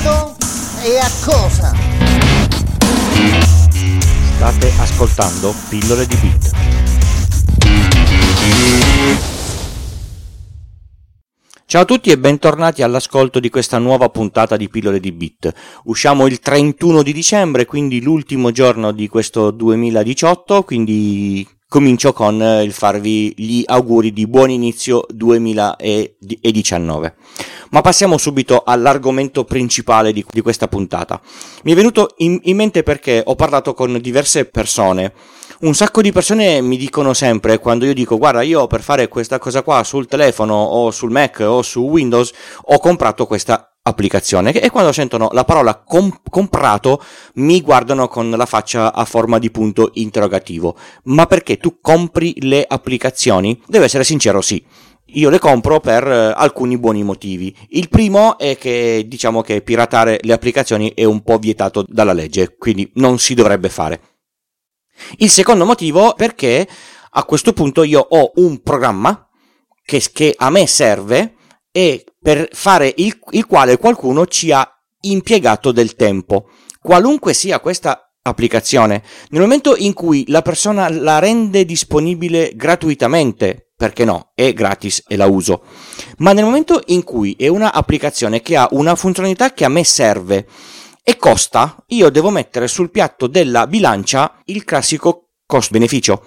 modo e a cosa? State ascoltando Pillole di Beat. Ciao a tutti e bentornati all'ascolto di questa nuova puntata di Pillole di Bit. Usciamo il 31 di dicembre, quindi l'ultimo giorno di questo 2018, quindi comincio con il farvi gli auguri di buon inizio 2019. Ma passiamo subito all'argomento principale di, di questa puntata. Mi è venuto in, in mente perché ho parlato con diverse persone un sacco di persone mi dicono sempre quando io dico guarda io per fare questa cosa qua sul telefono o sul Mac o su Windows ho comprato questa applicazione e quando sentono la parola com- comprato mi guardano con la faccia a forma di punto interrogativo ma perché tu compri le applicazioni? Devo essere sincero sì io le compro per eh, alcuni buoni motivi. Il primo è che diciamo che piratare le applicazioni è un po' vietato dalla legge, quindi non si dovrebbe fare. Il secondo motivo perché a questo punto io ho un programma che, che a me serve e per fare il, il quale qualcuno ci ha impiegato del tempo. Qualunque sia questa applicazione, nel momento in cui la persona la rende disponibile gratuitamente, perché no, è gratis e la uso, ma nel momento in cui è un'applicazione che ha una funzionalità che a me serve, e costa, io devo mettere sul piatto della bilancia il classico cost-beneficio.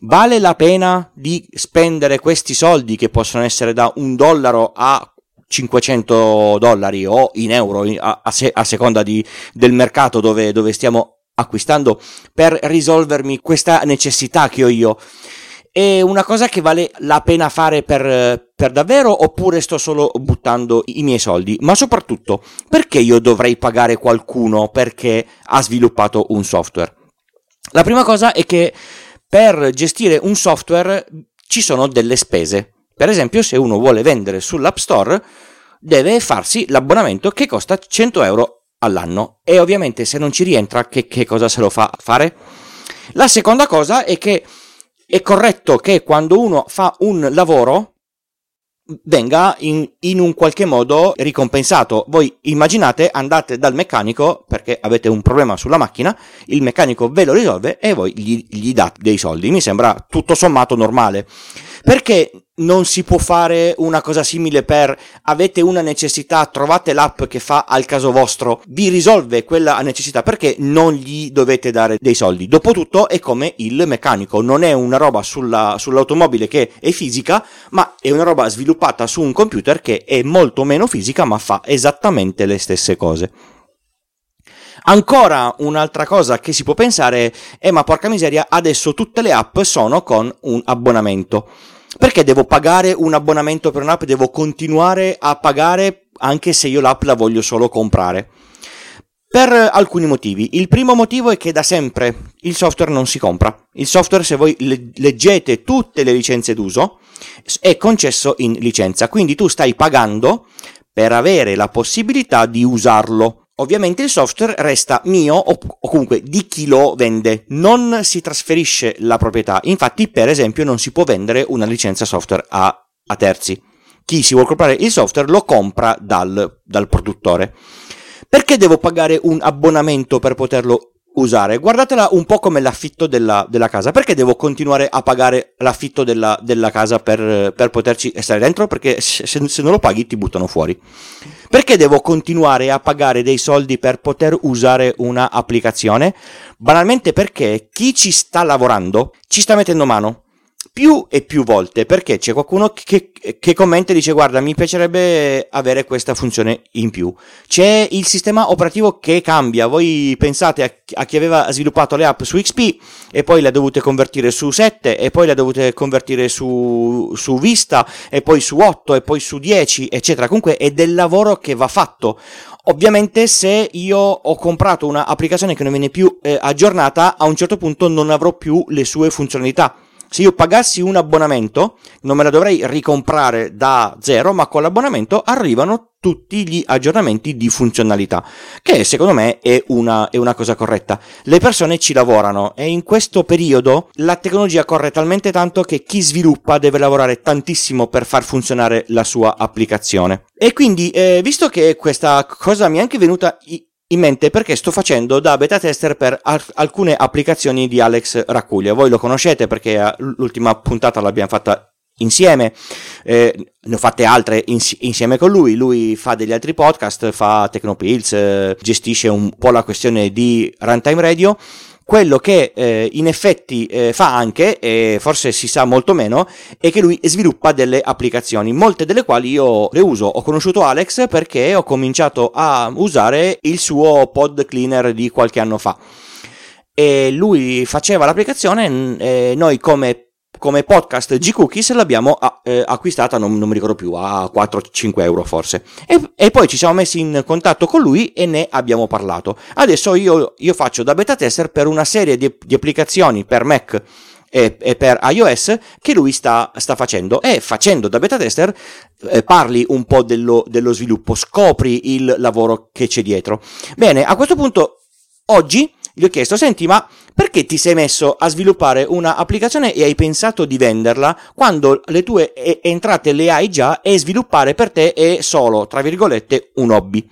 Vale la pena di spendere questi soldi che possono essere da un dollaro a 500 dollari o in euro a, a, se, a seconda di, del mercato dove, dove stiamo acquistando per risolvermi questa necessità che ho io è una cosa che vale la pena fare per, per, davvero oppure sto solo buttando i miei soldi? Ma soprattutto, perché io dovrei pagare qualcuno perché ha sviluppato un software? La prima cosa è che per gestire un software ci sono delle spese. Per esempio, se uno vuole vendere sull'App Store, deve farsi l'abbonamento che costa 100 euro all'anno. E ovviamente se non ci rientra, che, che cosa se lo fa fare? La seconda cosa è che è corretto che quando uno fa un lavoro venga in, in, un qualche modo ricompensato. Voi immaginate, andate dal meccanico perché avete un problema sulla macchina, il meccanico ve lo risolve e voi gli, gli date dei soldi. Mi sembra tutto sommato normale. Perché non si può fare una cosa simile per avete una necessità, trovate l'app che fa al caso vostro, vi risolve quella necessità, perché non gli dovete dare dei soldi? Dopotutto è come il meccanico, non è una roba sulla, sull'automobile che è fisica, ma è una roba sviluppata su un computer che è molto meno fisica, ma fa esattamente le stesse cose. Ancora un'altra cosa che si può pensare è ma porca miseria, adesso tutte le app sono con un abbonamento. Perché devo pagare un abbonamento per un'app? Devo continuare a pagare anche se io l'app la voglio solo comprare. Per alcuni motivi. Il primo motivo è che da sempre il software non si compra. Il software, se voi leggete tutte le licenze d'uso, è concesso in licenza. Quindi tu stai pagando per avere la possibilità di usarlo. Ovviamente il software resta mio o, comunque di chi lo vende, non si trasferisce la proprietà. Infatti, per esempio, non si può vendere una licenza software a, a terzi. Chi si vuole comprare il software lo compra dal, dal produttore. Perché devo pagare un abbonamento per poterlo usare. Guardatela un po' come l'affitto della, della casa. Perché devo continuare a pagare l'affitto della, della casa per, per, poterci stare dentro? Perché se, se, non lo paghi ti buttano fuori. Perché devo continuare a pagare dei soldi per poter usare una applicazione? Banalmente perché chi ci sta lavorando ci sta mettendo mano più e più volte perché c'è qualcuno che, che, commenta e dice guarda mi piacerebbe avere questa funzione in più. C'è il sistema operativo che cambia. Voi pensate a, a chi aveva sviluppato le app su XP e poi le ha dovute convertire su 7 e poi le ha dovute convertire su, su Vista e poi su 8 e poi su 10 eccetera. Comunque è del lavoro che va fatto. Ovviamente se io ho comprato un'applicazione che non viene più eh, aggiornata, a un certo punto non avrò più le sue funzionalità se io pagassi un abbonamento non me la dovrei ricomprare da zero, ma con l'abbonamento arrivano tutti gli aggiornamenti di funzionalità, che secondo me è una, è una, cosa corretta. Le persone ci lavorano e in questo periodo la tecnologia corre talmente tanto che chi sviluppa deve lavorare tantissimo per far funzionare la sua applicazione. E quindi, eh, visto che questa cosa mi è anche venuta in mente perché sto facendo da beta tester per al- alcune applicazioni di Alex Raccuglia. Voi lo conoscete perché eh, l'ultima puntata l'abbiamo fatta insieme, eh, ne ho fatte altre ins- insieme con lui, lui fa degli altri podcast, fa Tecnopills, eh, gestisce un po' la questione di Runtime Radio, quello che eh, in effetti eh, fa anche, e forse si sa molto meno, è che lui sviluppa delle applicazioni, molte delle quali io le uso. Ho conosciuto Alex perché ho cominciato a usare il suo pod cleaner di qualche anno fa. E lui faceva l'applicazione, e noi come come podcast G-Cookies l'abbiamo eh, acquistata, non, non, mi ricordo più, a 4-5 euro forse. E, e, poi ci siamo messi in contatto con lui e ne abbiamo parlato. Adesso io, io faccio da beta tester per una serie di, di applicazioni per Mac e, e, per iOS che lui sta, sta, facendo e facendo da beta tester eh, parli un po' dello, dello sviluppo, scopri il lavoro che c'è dietro. Bene, a questo punto oggi gli ho chiesto, senti, ma perché ti sei messo a sviluppare un'applicazione e hai pensato di venderla quando le tue entrate le hai già e sviluppare per te è solo, tra virgolette, un hobby?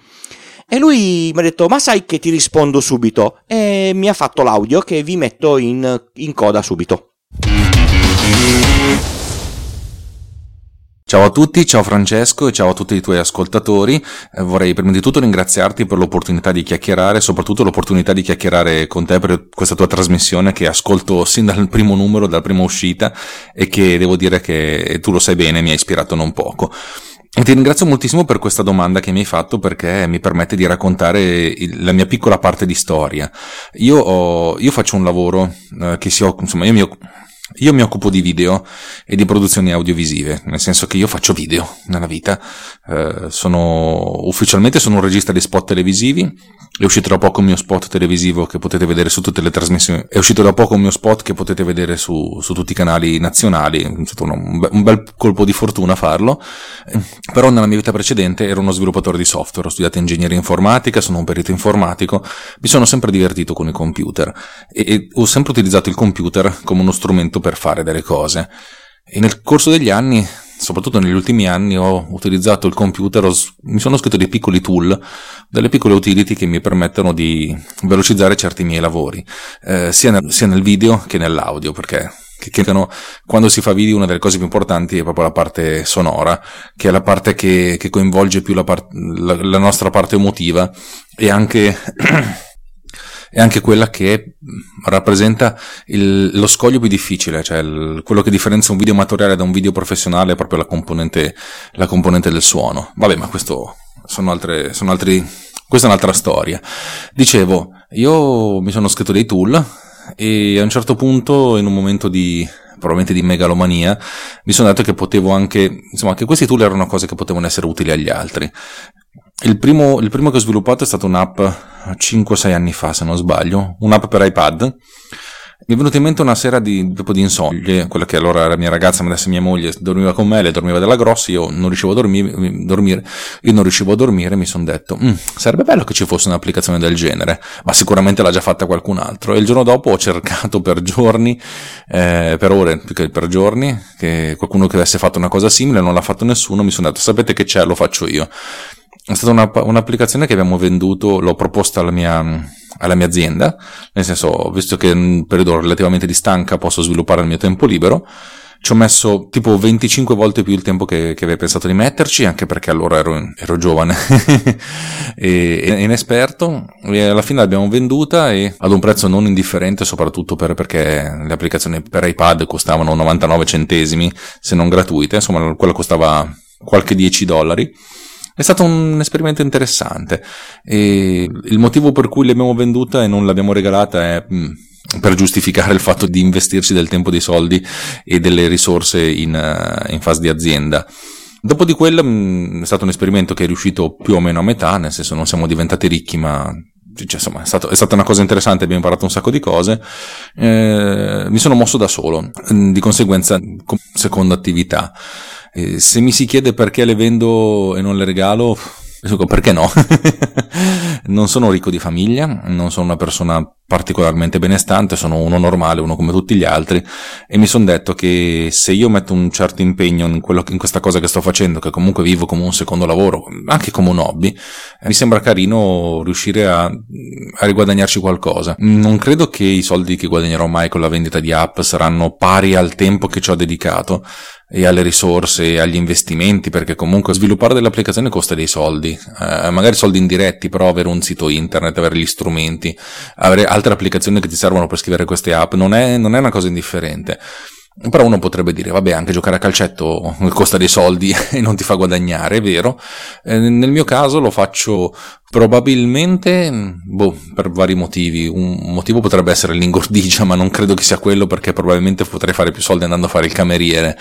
E lui mi ha detto, ma sai che ti rispondo subito? E mi ha fatto l'audio che vi metto in, in coda subito. Ciao a tutti, ciao Francesco e ciao a tutti i tuoi ascoltatori. Eh, vorrei prima di tutto ringraziarti per l'opportunità di chiacchierare, soprattutto l'opportunità di chiacchierare con te per questa tua trasmissione che ascolto sin dal primo numero, dalla prima uscita e che devo dire che tu lo sai bene, mi ha ispirato non poco. E ti ringrazio moltissimo per questa domanda che mi hai fatto perché mi permette di raccontare il, la mia piccola parte di storia. Io, ho, io faccio un lavoro eh, che si occupa, insomma, io mi occupo io mi occupo di video e di produzioni audiovisive, nel senso che io faccio video nella vita, eh, sono, ufficialmente sono un regista di spot televisivi, è uscito da poco il mio spot televisivo che potete vedere su tutte le trasmissioni, è uscito da poco il mio spot che potete vedere su, su tutti i canali nazionali, è stato un, un bel colpo di fortuna farlo, eh, però nella mia vita precedente ero uno sviluppatore di software, ho studiato ingegneria informatica, sono un perito informatico, mi sono sempre divertito con i computer e, e ho sempre utilizzato il computer come uno strumento strumento per fare delle cose. E nel corso degli anni, soprattutto negli ultimi anni, ho utilizzato il computer, ho, mi sono scritto dei piccoli tool, delle piccole utility che mi permettono di velocizzare certi miei lavori, eh, sia, nel, sia, nel, video che nell'audio, perché che, quando si fa video una delle cose più importanti è proprio la parte sonora, che è la parte che, che coinvolge più la, part, la, la nostra parte emotiva e anche... è anche quella che rappresenta il, lo scoglio più difficile, cioè il, quello che differenzia un video amatoriale da un video professionale è proprio la componente, la componente del suono. Vabbè, ma questo sono altre, sono altri, questa è un'altra storia. Dicevo, io mi sono scritto dei tool e a un certo punto, in un momento di probabilmente di megalomania, mi sono detto che potevo anche, insomma, che questi tool erano cose che potevano essere utili agli altri. Il primo, il primo che ho sviluppato è stata un'app 5-6 anni fa, se non sbaglio, un'app per iPad. Mi è venuta in mente una sera di, di insonnie, quella che allora era mia ragazza, ma adesso mia moglie dormiva con me, lei dormiva della grossa, io non riuscivo a dormire, dormire io non riuscivo a dormire, mi sono detto, mm, sarebbe bello che ci fosse un'applicazione del genere, ma sicuramente l'ha già fatta qualcun altro. E il giorno dopo ho cercato per giorni, eh, per ore, più che per giorni, che qualcuno che avesse fatto una cosa simile, non l'ha fatto nessuno, mi sono detto, sapete che c'è, lo faccio io è stata una, un'applicazione che abbiamo venduto, l'ho proposta alla mia, alla mia azienda, nel senso, visto che in un periodo relativamente di stanca posso sviluppare il mio tempo libero, ci ho messo tipo 25 volte più il tempo che, che avevo pensato di metterci, anche perché allora ero, ero giovane. E, e, inesperto, e alla fine l'abbiamo venduta e ad un prezzo non indifferente, soprattutto per, perché le applicazioni per iPad costavano 99 centesimi, se non gratuite, insomma quella costava qualche 10 dollari è stato un esperimento interessante e il motivo per cui l'abbiamo venduta e non l'abbiamo regalata è mm, per giustificare il fatto di investirsi del tempo, dei soldi e delle risorse in, uh, in fase di azienda. Dopo di quello mm, è stato un esperimento che è riuscito più o meno a metà, nel senso non siamo diventati ricchi, ma cioè, insomma, è, stato, è, stata una cosa interessante, abbiamo imparato un sacco di cose. Eh, mi sono mosso da solo, di conseguenza, seconda attività. Eh, se mi si chiede perché le vendo e non le regalo, perché no? non sono ricco di famiglia, non sono una persona particolarmente benestante, sono uno normale, uno come tutti gli altri e mi sono detto che se io metto un certo impegno in, quello, in, questa cosa che sto facendo, che comunque vivo come un secondo lavoro, anche come un hobby, eh, mi sembra carino riuscire a, a riguadagnarci qualcosa. Non credo che i soldi che guadagnerò mai con la vendita di app saranno pari al tempo che ci ho dedicato, e alle risorse e agli investimenti, perché comunque sviluppare delle applicazioni costa dei soldi, eh, magari soldi indiretti, però avere un sito internet, avere gli strumenti, avere altre applicazioni che ti servono per scrivere queste app, non è, non è una cosa indifferente. Però uno potrebbe dire, vabbè, anche giocare a calcetto costa dei soldi e non ti fa guadagnare, è vero. Eh, nel mio caso lo faccio probabilmente, boh, per vari motivi. Un motivo potrebbe essere l'ingordigia, ma non credo che sia quello perché probabilmente potrei fare più soldi andando a fare il cameriere.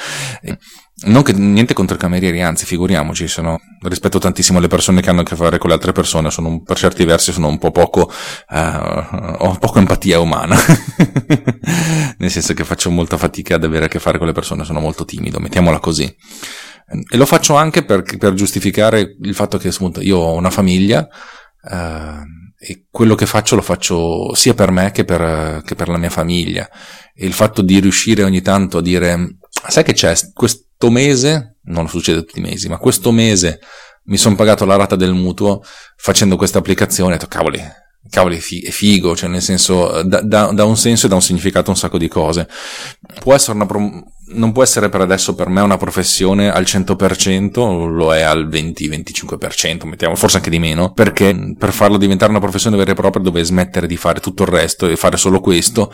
Non che niente contro i camerieri, anzi, figuriamoci, sono, rispetto tantissimo alle persone che hanno a che fare con le altre persone, sono, per certi versi sono un po' poco, uh, ho poco empatia umana. Nel senso che faccio molta fatica ad avere a che fare con le persone, sono molto timido, mettiamola così. E lo faccio anche per, per giustificare il fatto che appunto, io ho una famiglia, uh, e quello che faccio lo faccio sia per me che per, che per la mia famiglia. E il fatto di riuscire ogni tanto a dire, sai che c'è, questo questo mese, non succede tutti i mesi, ma questo mese mi sono pagato la rata del mutuo facendo questa applicazione, ho detto cavoli, cavoli è figo, cioè nel senso, da, da, da, un senso e da un significato un sacco di cose. Può essere una, non può essere per adesso per me una professione al 100%, lo è al 20-25%, mettiamo, forse anche di meno, perché per farlo diventare una professione vera e propria dove smettere di fare tutto il resto e fare solo questo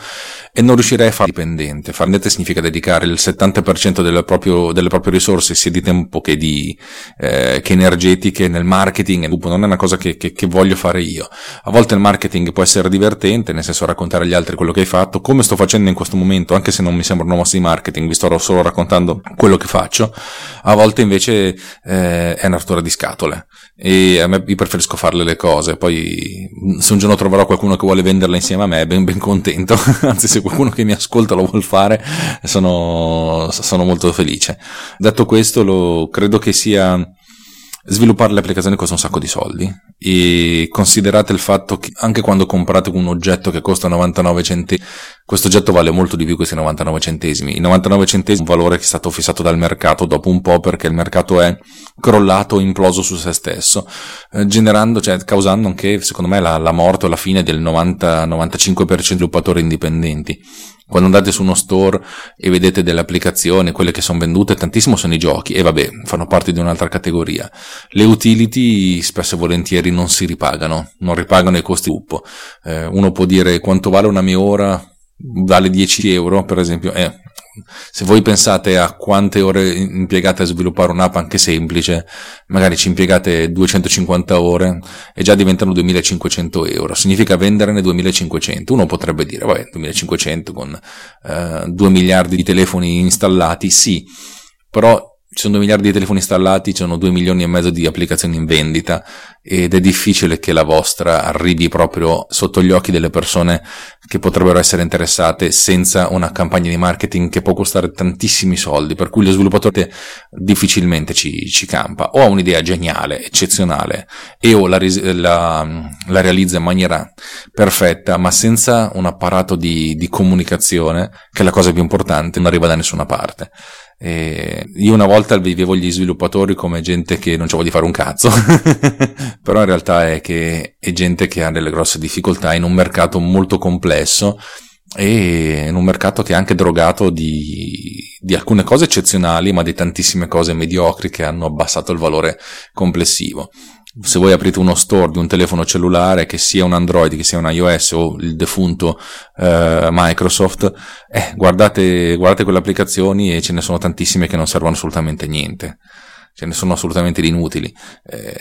e non riuscirei a fare dipendente. Fare dipendente significa dedicare il 70% delle, proprio, delle proprie risorse, sia di tempo che, di, eh, che energetiche nel marketing, non è una cosa che, che, che voglio fare io. A volte il marketing può essere divertente, nel senso raccontare agli altri quello che hai fatto, come sto facendo in questo momento, anche se non mi sembra una mossa di marketing, vi sto solo raccontando quello che faccio, a volte invece eh, è una rottura di scatole. E a me io preferisco farle le cose, poi se un giorno troverò qualcuno che vuole venderle insieme a me, ben, ben contento, anzi se qualcuno che mi ascolta lo vuol fare, sono, sono molto felice. Detto questo, lo, credo che sia Sviluppare le applicazioni costa un sacco di soldi e considerate il fatto che anche quando comprate un oggetto che costa 99 centesimi, questo oggetto vale molto di più questi 99 centesimi. I 99 centesimi è un valore che è stato fissato dal mercato dopo un po' perché il mercato è crollato, imploso su se stesso, eh, generando, cioè causando anche secondo me la, la morte o la fine del 90-95% dei sviluppatori indipendenti quando andate su uno store e vedete delle applicazioni, quelle che sono vendute, tantissimo sono i giochi e vabbè, fanno parte di un'altra categoria. Le utility spesso e volentieri non si ripagano, non ripagano i costi di sviluppo. Eh, uno può dire quanto vale una mia ora, vale 10 euro per esempio, eh, se voi pensate a quante ore impiegate a sviluppare un'app anche semplice, magari ci impiegate 250 ore e già diventano 2500 euro. Significa venderne 2500. Uno potrebbe dire, vabbè, 2500 con eh, 2 miliardi di telefoni installati, sì, però ci sono 2 miliardi di telefoni installati, ci sono 2 milioni e mezzo di applicazioni in vendita ed è difficile che la vostra arrivi proprio sotto gli occhi delle persone che potrebbero essere interessate senza una campagna di marketing che può costare tantissimi soldi, per cui lo sviluppatore difficilmente ci, ci campa. O ha un'idea geniale, eccezionale, e o la, la, la, realizza in maniera perfetta, ma senza un apparato di, di comunicazione, che è la cosa più importante, non arriva da nessuna parte. E io una volta vivevo gli sviluppatori come gente che non ci di fare un cazzo, però in realtà è che è gente che ha delle grosse difficoltà in un mercato molto complesso e in un mercato che è anche drogato di, di alcune cose eccezionali, ma di tantissime cose mediocri che hanno abbassato il valore complessivo se voi aprite uno store di un telefono cellulare che sia un Android, che sia un iOS o il defunto eh, Microsoft, eh, guardate, guardate quelle applicazioni e ce ne sono tantissime che non servono assolutamente a niente. Ce ne sono assolutamente inutili. Eh,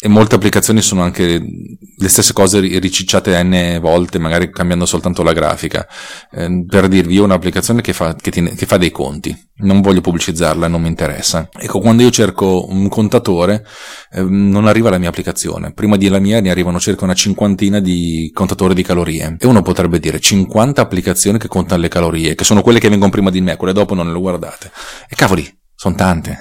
e molte applicazioni sono anche le stesse cose ricicciate n volte, magari cambiando soltanto la grafica. Eh, per dirvi, ho un'applicazione che fa, che, tiene, che fa dei conti, non voglio pubblicizzarla, non mi interessa. Ecco, quando io cerco un contatore, eh, non arriva la mia applicazione. Prima di la mia ne arrivano circa una cinquantina di contatori di calorie. E uno potrebbe dire 50 applicazioni che contano le calorie, che sono quelle che vengono prima di me, quelle dopo non le guardate. E cavoli, sono tante.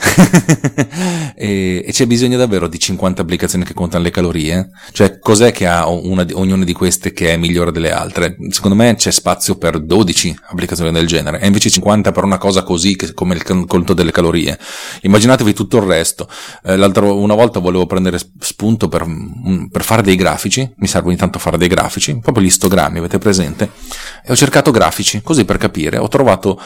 e, e, c'è bisogno davvero di 50 applicazioni che contano le calorie? Cioè, cos'è che ha una, ognuna di queste che è migliore delle altre? Secondo me c'è spazio per 12 applicazioni del genere, e invece 50 per una cosa così che, come il conto delle calorie. Immaginatevi tutto il resto. Eh, l'altro, una volta volevo prendere spunto per, mm, per fare dei grafici, mi serve ogni tanto fare dei grafici, proprio gli istogrammi, avete presente? E ho cercato grafici, così per capire. Ho trovato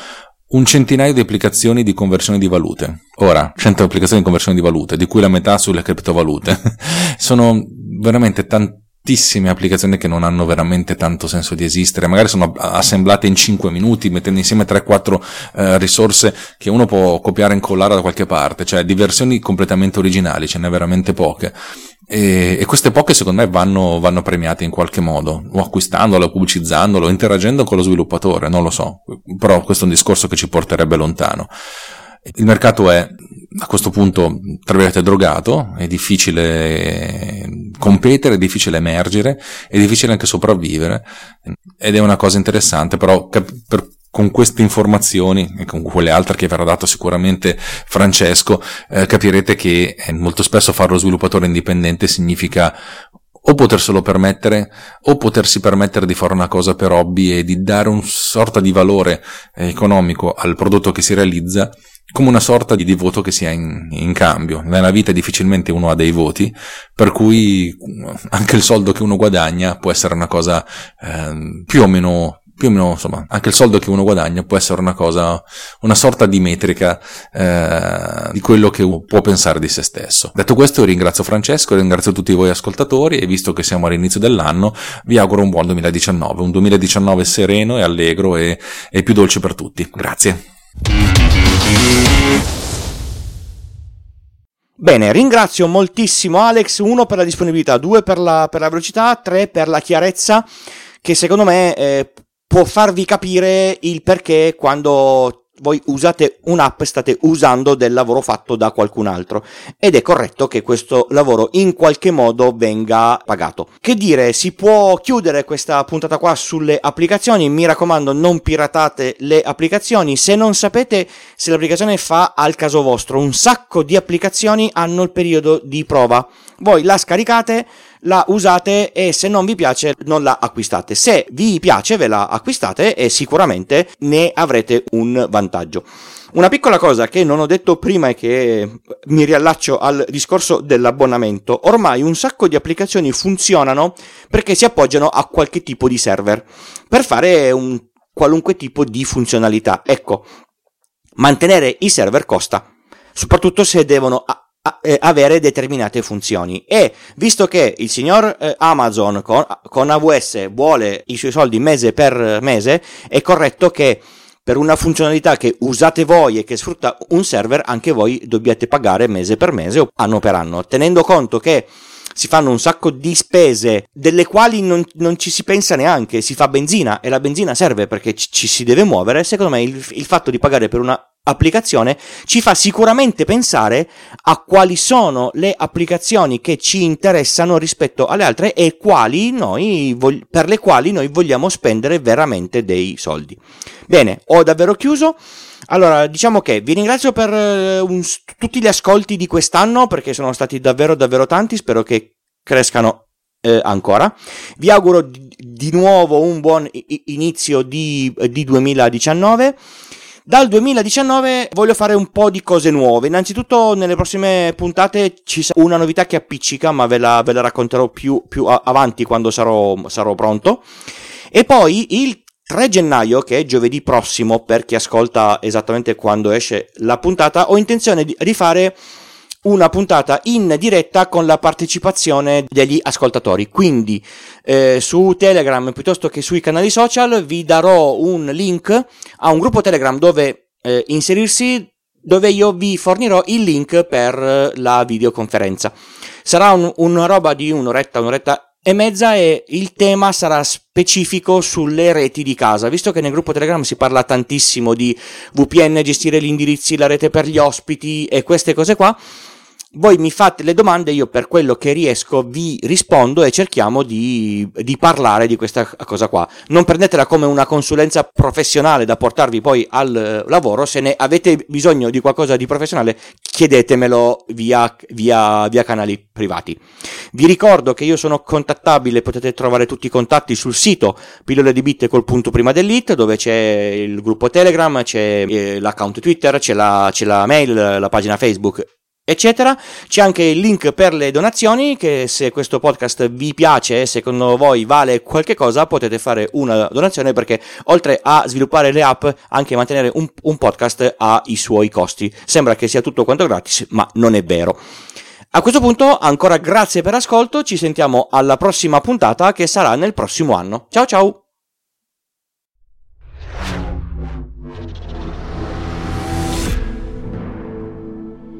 un centinaio di applicazioni di conversione di valute. Ora, 100 applicazioni di conversione di valute, di cui la metà sulle criptovalute. Sono veramente tantissime applicazioni che non hanno veramente tanto senso di esistere. Magari sono assemblate in 5 minuti, mettendo insieme 3-4 eh, risorse che uno può copiare e incollare da qualche parte. Cioè, di versioni completamente originali, ce n'è veramente poche. E, e, queste poche secondo me vanno, vanno, premiate in qualche modo, o acquistandolo, pubblicizzandolo, interagendo con lo sviluppatore, non lo so, però questo è un discorso che ci porterebbe lontano. Il mercato è a questo punto, tra virgolette, drogato, è difficile competere, è difficile emergere, è difficile anche sopravvivere, ed è una cosa interessante, però per con queste informazioni e con quelle altre che verrà dato sicuramente Francesco, eh, capirete che eh, molto spesso fare lo sviluppatore indipendente significa o poterselo permettere o potersi permettere di fare una cosa per hobby e di dare un sorta di valore eh, economico al prodotto che si realizza come una sorta di voto che si ha in, in, cambio. Nella vita difficilmente uno ha dei voti, per cui anche il soldo che uno guadagna può essere una cosa eh, più o meno più o meno, insomma, anche il soldo che uno guadagna può essere una cosa, una sorta di metrica eh, di quello che può pensare di se stesso. Detto questo, ringrazio Francesco, ringrazio tutti voi ascoltatori e visto che siamo all'inizio dell'anno, vi auguro un buon 2019, un 2019 sereno e allegro e, e più dolce per tutti. Grazie. Bene, ringrazio moltissimo Alex, uno per la disponibilità, due per la, per la velocità, tre per la chiarezza che secondo me eh, può farvi capire il perché quando voi usate un'app state usando del lavoro fatto da qualcun altro. Ed è corretto che questo lavoro in qualche modo venga pagato. Che dire, si può chiudere questa puntata qua sulle applicazioni, mi raccomando non piratate le applicazioni, se non sapete se l'applicazione fa al caso vostro, un sacco di applicazioni hanno il periodo di prova, voi la scaricate la usate e se non vi piace non la acquistate. Se vi piace ve la acquistate e sicuramente ne avrete un vantaggio. Una piccola cosa che non ho detto prima e che mi riallaccio al discorso dell'abbonamento, ormai un sacco di applicazioni funzionano perché si appoggiano a qualche tipo di server per fare un qualunque tipo di funzionalità. Ecco, mantenere i server costa, soprattutto se devono eh, avere determinate funzioni. E visto che il signor eh, Amazon con, con AWS vuole i suoi soldi mese per mese è corretto che per una funzionalità che usate voi e che sfrutta un server anche voi dobbiate pagare mese per mese o anno per anno tenendo conto che si fanno un sacco di spese delle quali non, non, ci si pensa neanche, si fa benzina e la benzina serve perché ci, ci si deve muovere, secondo me il, il fatto di pagare per una applicazione ci fa sicuramente pensare a quali sono le applicazioni che ci interessano rispetto alle altre e noi per le quali noi vogliamo spendere veramente dei soldi. Bene, ho davvero chiuso. Allora, diciamo che vi ringrazio per uh, un, tutti gli ascolti di quest'anno perché sono stati davvero davvero tanti, spero che crescano eh, ancora. Vi auguro di, di nuovo un buon inizio di, di 2019. Dal 2019 voglio fare un po' di cose nuove. Innanzitutto nelle prossime puntate ci sarà una novità che appiccica, ma ve la, ve la racconterò più, più avanti quando sarò, sarò pronto. E poi il 3 gennaio, che è giovedì prossimo, per chi ascolta esattamente quando esce la puntata, ho intenzione di, di fare una puntata in diretta con la partecipazione degli ascoltatori. Quindi eh, su Telegram piuttosto che sui canali social vi darò un link a un gruppo Telegram dove eh, inserirsi dove io vi fornirò il link per la videoconferenza. Sarà un, una roba di un'oretta, un'oretta e mezza e il tema sarà specifico sulle reti di casa, visto che nel gruppo Telegram si parla tantissimo di VPN, gestire gli indirizzi, la rete per gli ospiti e queste cose qua voi mi fate le domande, io per quello che riesco vi rispondo e cerchiamo di, di, parlare di questa cosa qua. Non prendetela come una consulenza professionale da portarvi poi al lavoro, se ne avete bisogno di qualcosa di professionale chiedetemelo via, via, via canali privati. Vi ricordo che io sono contattabile, potete trovare tutti i contatti sul sito pillole di bit col punto prima dell'it dove c'è il gruppo Telegram, c'è eh, l'account Twitter, c'è la, c'è la mail, la pagina Facebook eccetera. C'è anche il link per le donazioni che se questo podcast vi piace e secondo voi vale qualche cosa potete fare una donazione perché oltre a sviluppare le app anche mantenere un, un podcast ha i suoi costi. Sembra che sia tutto quanto gratis ma non è vero. A questo punto ancora grazie per l'ascolto, ci sentiamo alla prossima puntata che sarà nel prossimo anno. Ciao ciao!